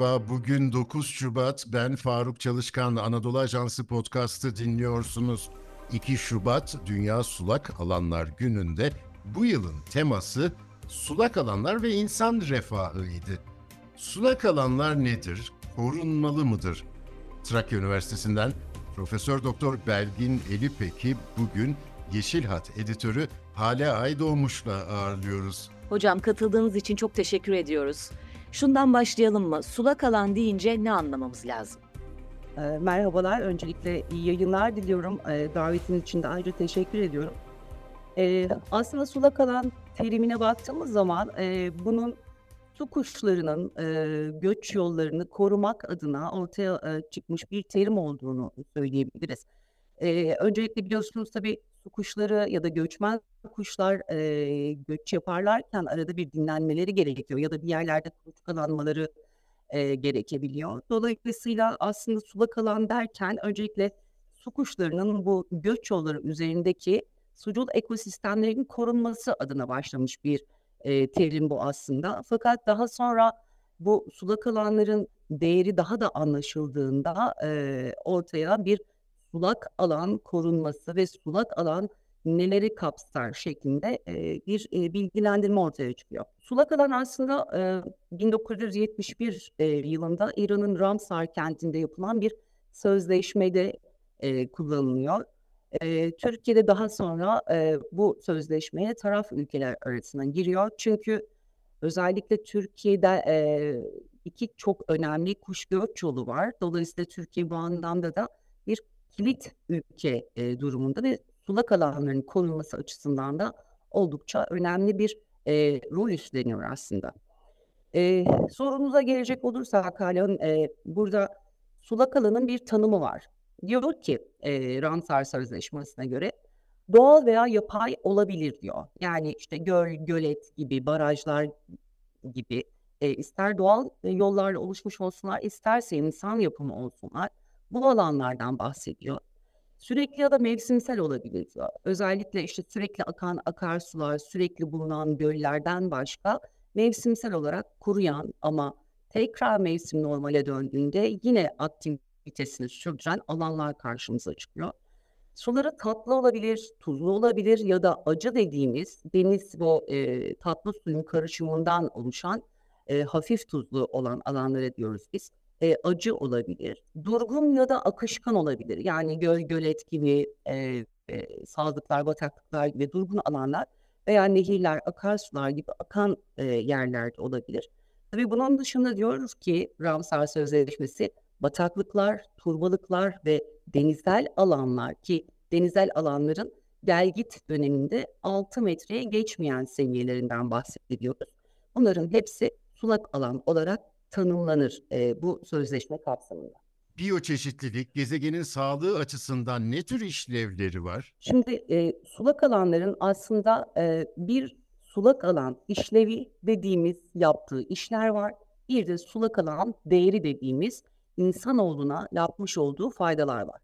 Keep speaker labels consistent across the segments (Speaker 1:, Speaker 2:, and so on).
Speaker 1: Merhaba, bugün 9 Şubat. Ben Faruk Çalışkan, Anadolu Ajansı podcast'ı dinliyorsunuz. 2 Şubat Dünya Sulak Alanlar Günü'nde bu yılın teması sulak alanlar ve insan refahıydı. Sulak alanlar nedir? Korunmalı mıdır? Trakya Üniversitesi'nden Profesör Doktor Belgin Elipek'i bugün Yeşil Hat editörü Hale Aydoğmuş'la ağırlıyoruz.
Speaker 2: Hocam katıldığınız için çok teşekkür ediyoruz. Şundan başlayalım mı? Sulak alan deyince ne anlamamız lazım?
Speaker 3: E, merhabalar. Öncelikle iyi yayınlar diliyorum. E, davetiniz için de ayrıca teşekkür ediyorum. E, aslında sulak alan terimine baktığımız zaman e, bunun su kuşlarının e, göç yollarını korumak adına ortaya e, çıkmış bir terim olduğunu söyleyebiliriz. Öncelikle biliyorsunuz tabii su kuşları ya da göçmen kuşlar e, göç yaparlarken arada bir dinlenmeleri gerekiyor ya da bir yerlerde kuluçkalanmaları e, gerekebiliyor. Dolayısıyla aslında sulak alan derken öncelikle su kuşlarının bu göç yolları üzerindeki sucul ekosistemlerin korunması adına başlamış bir e, terim bu aslında. Fakat daha sonra bu sulak alanların değeri daha da anlaşıldığında e, ortaya bir sulak alan korunması ve sulak alan neleri kapsar şeklinde e, bir e, bilgilendirme ortaya çıkıyor. Sulak alan aslında e, 1971 e, yılında İran'ın Ramsar kentinde yapılan bir sözleşmede e, kullanılıyor. E, Türkiye'de daha sonra e, bu sözleşmeye taraf ülkeler arasına giriyor. Çünkü özellikle Türkiye'de e, iki çok önemli kuş göç yolu var. Dolayısıyla Türkiye bu anlamda da bir kilit ülke e, durumunda ve sulak alanların korunması açısından da oldukça önemli bir e, rol üstleniyor aslında. E, sorunuza gelecek olursak Hakan, e, burada sulak alanın bir tanımı var. Diyor ki e, Ramsar Sözleşmesi'ne göre doğal veya yapay olabilir diyor. Yani işte göl, gölet gibi, barajlar gibi e, ister doğal yollarla oluşmuş olsunlar, isterse insan yapımı olsunlar bu alanlardan bahsediyor. Sürekli ya da mevsimsel olabilir diyor. Özellikle işte sürekli akan akarsular, sürekli bulunan göllerden başka mevsimsel olarak kuruyan ama tekrar mevsim normale döndüğünde yine aktivitesini sürdüren alanlar karşımıza çıkıyor. Suları tatlı olabilir, tuzlu olabilir ya da acı dediğimiz deniz ve e, tatlı suyun karışımından oluşan e, hafif tuzlu olan alanlara diyoruz biz e, acı olabilir. Durgun ya da akışkan olabilir. Yani göl, gölet gibi, e, e, sazlıklar, bataklıklar gibi durgun alanlar veya nehirler, akarsular gibi akan e, yerlerde olabilir. Tabii bunun dışında diyoruz ki Ramsar Sözleşmesi bataklıklar, turbalıklar ve denizel alanlar ki denizel alanların gelgit döneminde 6 metreye geçmeyen seviyelerinden bahsediyoruz. Bunların hepsi sulak alan olarak tanımlanır e, bu sözleşme kapsamında.
Speaker 1: Biyoçeşitlilik gezegenin sağlığı açısından ne tür işlevleri var?
Speaker 3: Şimdi e, sulak alanların aslında e, bir sulak alan işlevi dediğimiz yaptığı işler var. Bir de sulak alan değeri dediğimiz insanoğluna yapmış olduğu faydalar var.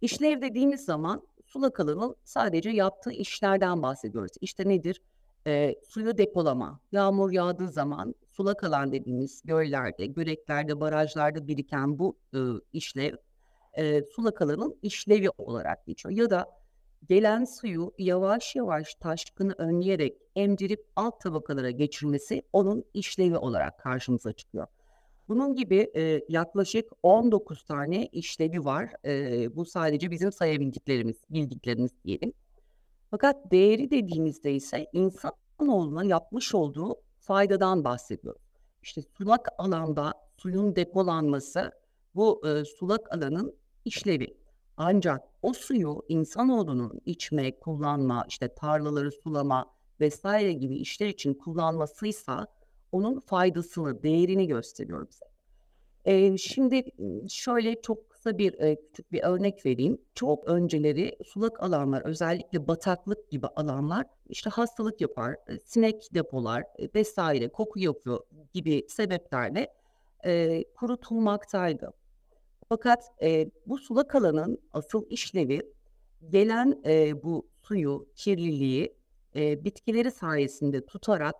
Speaker 3: İşlev dediğimiz zaman sulak alanın sadece yaptığı işlerden bahsediyoruz. İşte nedir? E, suyu depolama, yağmur yağdığı zaman sulak alan dediğimiz göllerde, göleklerde, barajlarda biriken bu e, işlev e, sulak alanın işlevi olarak geçiyor. Ya da gelen suyu yavaş yavaş taşkını önleyerek emdirip alt tabakalara geçirmesi onun işlevi olarak karşımıza çıkıyor. Bunun gibi e, yaklaşık 19 tane işlevi var. E, bu sadece bizim sayabildiklerimiz, bildiklerimiz diyelim. Fakat değeri dediğimizde ise insanoğluna yapmış olduğu faydadan bahsediyoruz. İşte sulak alanda suyun depolanması bu e, sulak alanın işlevi. Ancak o suyu insanoğlunun içme, kullanma, işte tarlaları sulama vesaire gibi işler için kullanmasıysa onun faydasını, değerini gösteriyor bize. E, şimdi şöyle çok kısa bir e, küçük bir örnek vereyim. Çok önceleri sulak alanlar özellikle bataklık gibi alanlar işte hastalık yapar, e, sinek depolar e, vesaire koku yapıyor gibi sebeplerle e, kurutulmaktaydı. Fakat e, bu sulak alanın asıl işlevi gelen e, bu suyu, kirliliği e, bitkileri sayesinde tutarak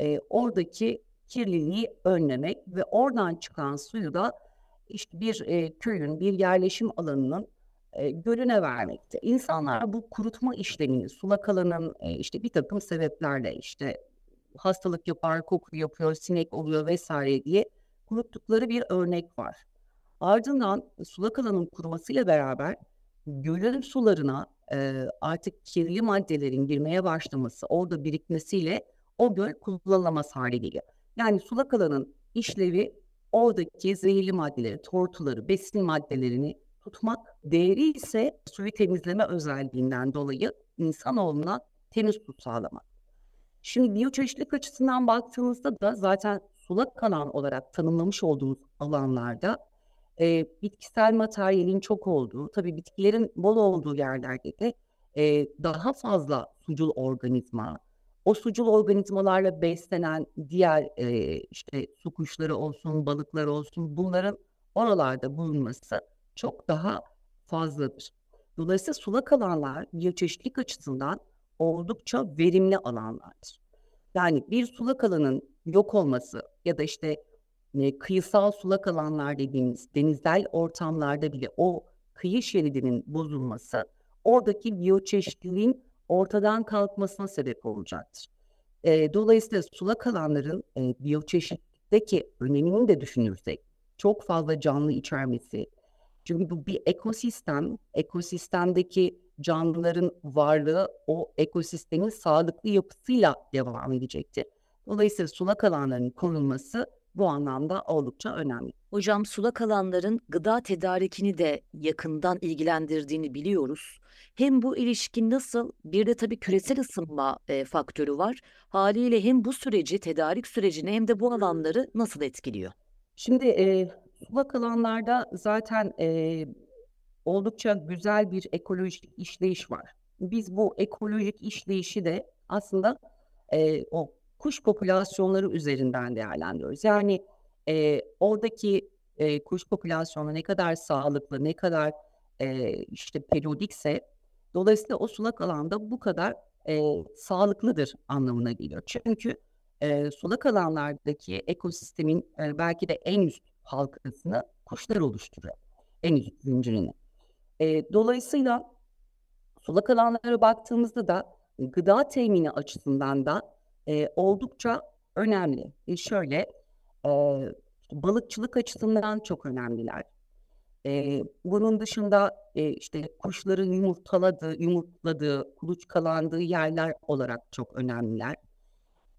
Speaker 3: e, oradaki kirliliği önlemek ve oradan çıkan suyu da işte bir e, köyün, bir yerleşim alanının e, gölüne vermekte. İnsanlar bu kurutma işlemini sulak alanın e, işte bir takım sebeplerle işte hastalık yapar, koku yapıyor, sinek oluyor vesaire diye kuruttukları bir örnek var. Ardından sulak alanın kurumasıyla beraber gölün sularına e, artık kirli maddelerin girmeye başlaması, orada birikmesiyle o göl kullanılamaz hale geliyor. Yani sulak alanın işlevi oradaki zehirli maddeleri, tortuları, besin maddelerini tutmak, değeri ise suyu temizleme özelliğinden dolayı insanoğluna temiz su sağlamak. Şimdi biyoçeşitlilik açısından baktığımızda da zaten sulak alan olarak tanımlamış olduğumuz alanlarda e, bitkisel materyalin çok olduğu, tabii bitkilerin bol olduğu yerlerde de e, daha fazla sucul organizma, o sucul organizmalarla beslenen diğer e, işte su kuşları olsun, balıklar olsun bunların oralarda bulunması çok daha fazladır. Dolayısıyla sulak alanlar biyoçeşitlilik açısından oldukça verimli alanlardır. Yani bir sulak alanın yok olması ya da işte e, kıyısal sulak alanlar dediğimiz denizel ortamlarda bile o kıyı şeridinin bozulması oradaki biyoçeşitliliğin ortadan kalkmasına sebep olacaktır. E, dolayısıyla sulak alanların e, biyoçeşitlikteki önemini de düşünürsek çok fazla canlı içermesi. Çünkü bu bir ekosistem, ekosistemdeki canlıların varlığı o ekosistemin sağlıklı yapısıyla devam edecektir. Dolayısıyla sulak alanların korunması bu anlamda oldukça önemli.
Speaker 2: Hocam sulak alanların gıda tedarikini de yakından ilgilendirdiğini biliyoruz. Hem bu ilişki nasıl bir de tabii küresel ısınma e, faktörü var. Haliyle hem bu süreci, tedarik sürecini hem de bu alanları nasıl etkiliyor?
Speaker 3: Şimdi e, sulak alanlarda zaten e, oldukça güzel bir ekolojik işleyiş var. Biz bu ekolojik işleyişi de aslında e, o kuş popülasyonları üzerinden değerlendiriyoruz. Yani e, oradaki e, kuş popülasyonu ne kadar sağlıklı, ne kadar e, işte periyodikse dolayısıyla o sulak alanda bu kadar e, sağlıklıdır anlamına geliyor. Çünkü e, sulak alanlardaki ekosistemin e, belki de en üst halkasını kuşlar oluşturuyor. En üst zincirini. E, dolayısıyla sulak alanlara baktığımızda da gıda temini açısından da e, oldukça önemli. E, şöyle e, balıkçılık açısından çok önemliler. E, bunun dışında e, işte kuşların yumurtaladığı, yumurtladığı, kuluçkalandığı yerler olarak çok önemliler.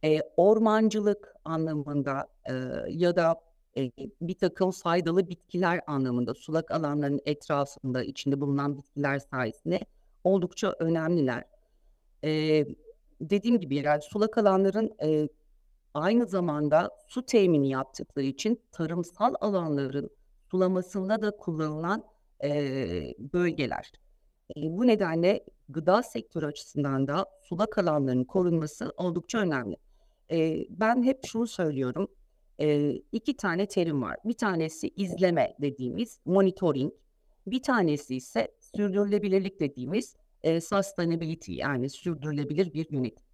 Speaker 3: E, ormancılık anlamında e, ya da e, bir takım faydalı bitkiler anlamında sulak alanların etrafında içinde bulunan bitkiler sayesinde oldukça önemliler. E, dediğim gibi yani sulak alanların e, aynı zamanda su temini yaptıkları için tarımsal alanların sulamasında da kullanılan e, bölgeler. E, bu nedenle gıda sektörü açısından da sulak alanların korunması oldukça önemli. E, ben hep şunu söylüyorum. E, iki tane terim var. Bir tanesi izleme dediğimiz monitoring. Bir tanesi ise sürdürülebilirlik dediğimiz e, sustainability yani sürdürülebilir bir yönetim.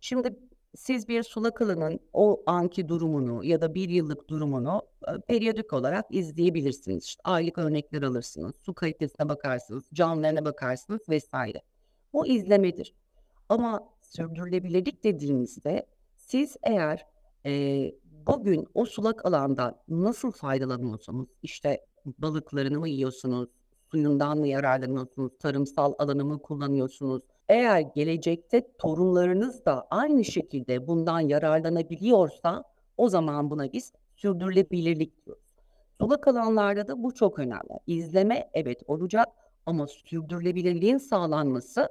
Speaker 3: Şimdi siz bir sulak alanın o anki durumunu ya da bir yıllık durumunu e, periyodik olarak izleyebilirsiniz. İşte aylık örnekler alırsınız, su kalitesine bakarsınız, canlılarına bakarsınız vesaire. Bu izlemedir. Ama sürdürülebilirlik dediğimizde siz eğer e, bugün o sulak alanda nasıl faydalanıyorsunuz, işte balıklarını mı yiyorsunuz, suyundan mı yararlanıyorsunuz, tarımsal alanı mı kullanıyorsunuz? Eğer gelecekte torunlarınız da aynı şekilde bundan yararlanabiliyorsa o zaman buna biz sürdürülebilirlik diyoruz. Sulak alanlarda da bu çok önemli. İzleme evet olacak ama sürdürülebilirliğin sağlanması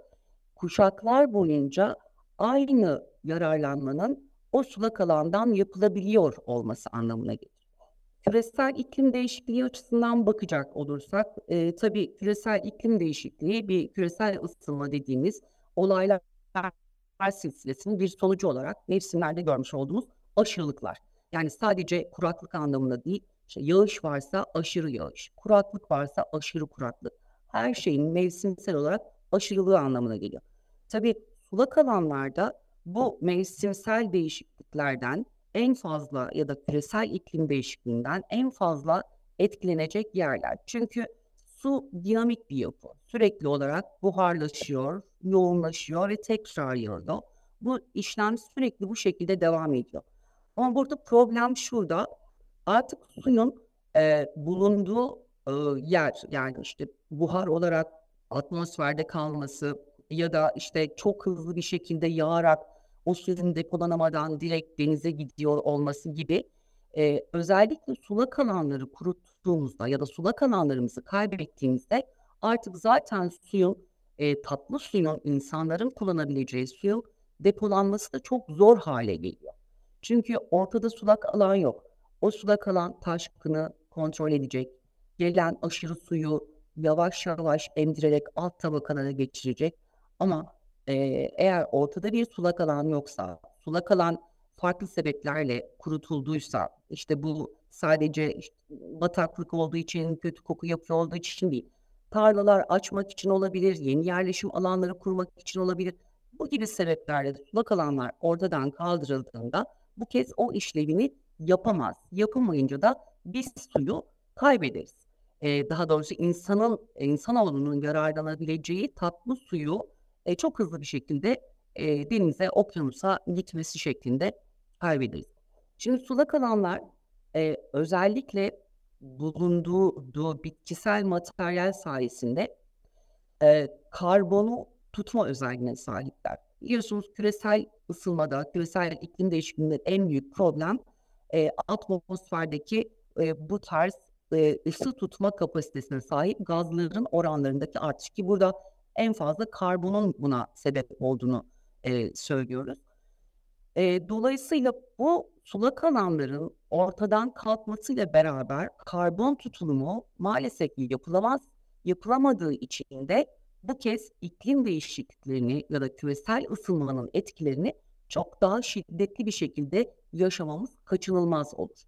Speaker 3: kuşaklar boyunca aynı yararlanmanın o sulak alandan yapılabiliyor olması anlamına gelir. Küresel iklim değişikliği açısından bakacak olursak, e, tabii küresel iklim değişikliği bir küresel ısınma dediğimiz olaylar silsilesinin bir sonucu olarak mevsimlerde görmüş olduğumuz aşırılıklar. Yani sadece kuraklık anlamında değil, işte yağış varsa aşırı yağış, kuraklık varsa aşırı kuraklık. Her şeyin mevsimsel olarak aşırılığı anlamına geliyor. Tabii sulak alanlarda bu mevsimsel değişikliklerden en fazla ya da küresel iklim değişikliğinden en fazla etkilenecek yerler. Çünkü su dinamik bir yapı. Sürekli olarak buharlaşıyor, yoğunlaşıyor ve tekrar yağıyor. Bu işlem sürekli bu şekilde devam ediyor. Ama burada problem şurada. Artık suyun e, bulunduğu e, yer yani işte buhar olarak atmosferde kalması ya da işte çok hızlı bir şekilde yağarak o suyun depolanamadan direkt denize gidiyor olması gibi e, özellikle sulak alanları kuruttuğumuzda ya da sulak alanlarımızı kaybettiğimizde artık zaten suyun e, tatlı suyun insanların kullanabileceği suyun depolanması da çok zor hale geliyor. Çünkü ortada sulak alan yok. O sulak alan taşkını kontrol edecek. Gelen aşırı suyu yavaş yavaş emdirerek alt tabakalara geçirecek. Ama e, eğer ortada bir sulak alan yoksa, sulak alan farklı sebeplerle kurutulduysa, işte bu sadece işte bataklık olduğu için, kötü koku yapıyor olduğu için değil. Tarlalar açmak için olabilir, yeni yerleşim alanları kurmak için olabilir. Bu gibi sebeplerle sulak alanlar ortadan kaldırıldığında bu kez o işlevini yapamaz. Yapamayınca da biz suyu kaybederiz. Ee, daha doğrusu insanın, insanoğlunun yararlanabileceği tatlı suyu e, çok hızlı bir şekilde e, denize, okyanusa gitmesi şeklinde kaybederiz. Şimdi sulak alanlar e, özellikle bulunduğu bitkisel materyal sayesinde e, karbonu tutma özelliğine sahipler. Biliyorsunuz küresel ısınmada, küresel iklim değişikliğinde en büyük problem e, atmosferdeki e, bu tarz e, ısı tutma kapasitesine sahip gazların oranlarındaki artış ki burada en fazla karbonun buna sebep olduğunu e, söylüyoruz. E, dolayısıyla bu sulak alanların ortadan kalkmasıyla beraber karbon tutulumu maalesef yapılamaz. Yapılamadığı için de bu kez iklim değişikliklerini ya da küresel ısınmanın etkilerini çok daha şiddetli bir şekilde yaşamamız kaçınılmaz olur.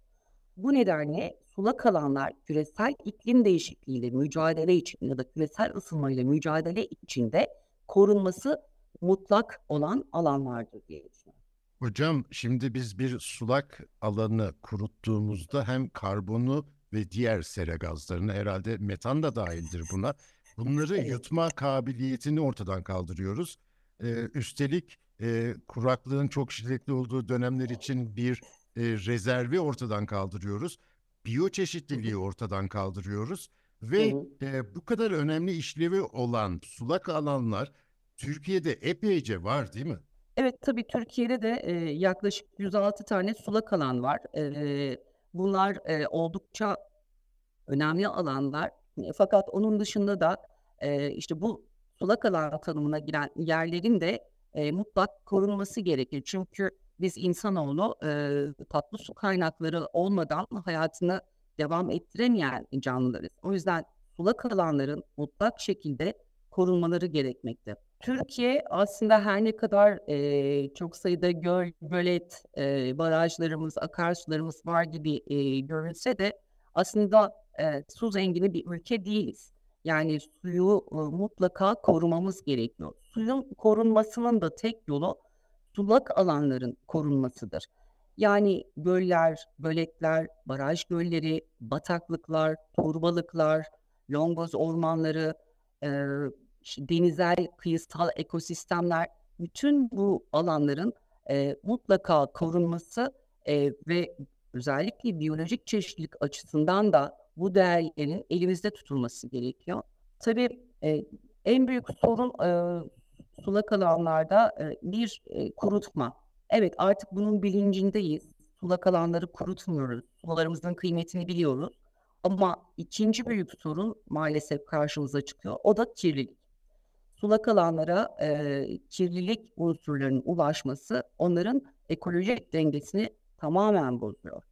Speaker 3: Bu nedenle sulak alanlar küresel iklim değişikliğiyle mücadele için ya da küresel ısınmayla mücadele içinde korunması mutlak olan alanlardır diye düşünüyorum.
Speaker 1: Hocam şimdi biz bir sulak alanı kuruttuğumuzda hem karbonu ve diğer sera gazlarını herhalde metan da dahildir buna. Bunları
Speaker 3: Evet.
Speaker 1: yutma kabiliyetini ortadan kaldırıyoruz. Ee, üstelik e, kuraklığın çok şiddetli olduğu dönemler için bir e, rezervi ortadan kaldırıyoruz. Biyoçeşitliliği ortadan kaldırıyoruz. Ve e, bu kadar önemli işlevi olan sulak alanlar Türkiye'de epeyce var değil mi?
Speaker 3: Evet, tabii Türkiye'de de e, yaklaşık 106 tane sulak alan var. E, bunlar e, oldukça önemli alanlar. Fakat onun dışında da e, işte bu sulak alan tanımına giren yerlerin de e, mutlak korunması gerekir. Çünkü biz insanoğlu e, tatlı su kaynakları olmadan hayatını devam ettiremeyen canlılarız. O yüzden sulak alanların mutlak şekilde korunmaları gerekmekte. Türkiye aslında her ne kadar e, çok sayıda göl, gölet, e, barajlarımız, akarsularımız var gibi e, görünse de aslında e, su zengini bir ülke değiliz. Yani suyu e, mutlaka korumamız gerekiyor. Suyun korunmasının da tek yolu sulak alanların korunmasıdır. Yani göller, göletler, baraj gölleri, bataklıklar, turbalıklar, longoz ormanları, e, denizel kıyısal ekosistemler, bütün bu alanların e, mutlaka korunması e, ve özellikle biyolojik çeşitlilik açısından da bu değerlerin elimizde tutulması gerekiyor. Tabii e, en büyük sorun e, sulak alanlarda e, bir e, kurutma. Evet artık bunun bilincindeyiz. Sulak alanları kurutmuyoruz. Sularımızın kıymetini biliyoruz. Ama ikinci büyük sorun maalesef karşımıza çıkıyor. O da kirlilik. Sulak alanlara e, kirlilik unsurlarının ulaşması onların ekolojik dengesini tamamen bozuyor.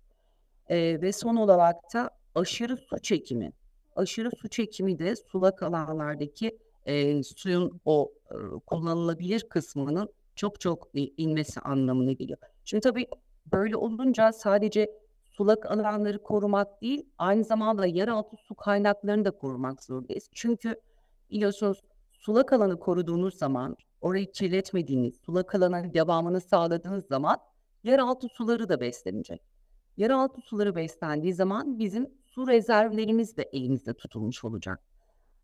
Speaker 3: E, ve son olarak da aşırı su çekimi. Aşırı su çekimi de sulak alanlardaki e, suyun o e, kullanılabilir kısmının çok çok e, inmesi anlamına geliyor. Şimdi tabii böyle olunca sadece sulak alanları korumak değil, aynı zamanda yeraltı su kaynaklarını da korumak zorundayız. Çünkü biliyorsunuz sulak alanı koruduğunuz zaman, orayı kirletmediğiniz, sulak alanın devamını sağladığınız zaman Yeraltı suları da beslenecek. Yeraltı suları beslendiği zaman bizim su rezervlerimiz de elimizde tutulmuş olacak.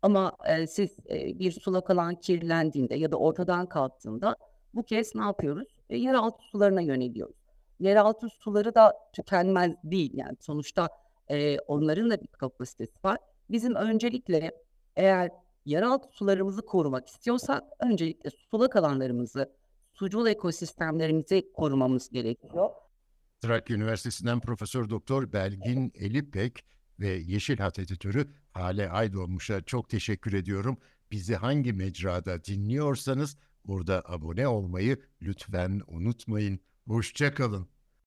Speaker 3: Ama e, siz e, bir sulak alan kirlendiğinde ya da ortadan kalktığında bu kez ne yapıyoruz? E, yeraltı sularına yöneliyoruz. Yeraltı suları da tükenmez değil yani sonuçta e, onların da bir kapasitesi var. Bizim öncelikle eğer yeraltı sularımızı korumak istiyorsak öncelikle sulak alanlarımızı, sucul ekosistemlerimizi korumamız gerekiyor.
Speaker 1: Trakya Üniversitesi'nden Profesör Doktor Belgin Elipek ve Yeşil Hat editörü Hale Aydoğmuş'a çok teşekkür ediyorum. Bizi hangi mecrada dinliyorsanız burada abone olmayı lütfen unutmayın. Hoşça kalın.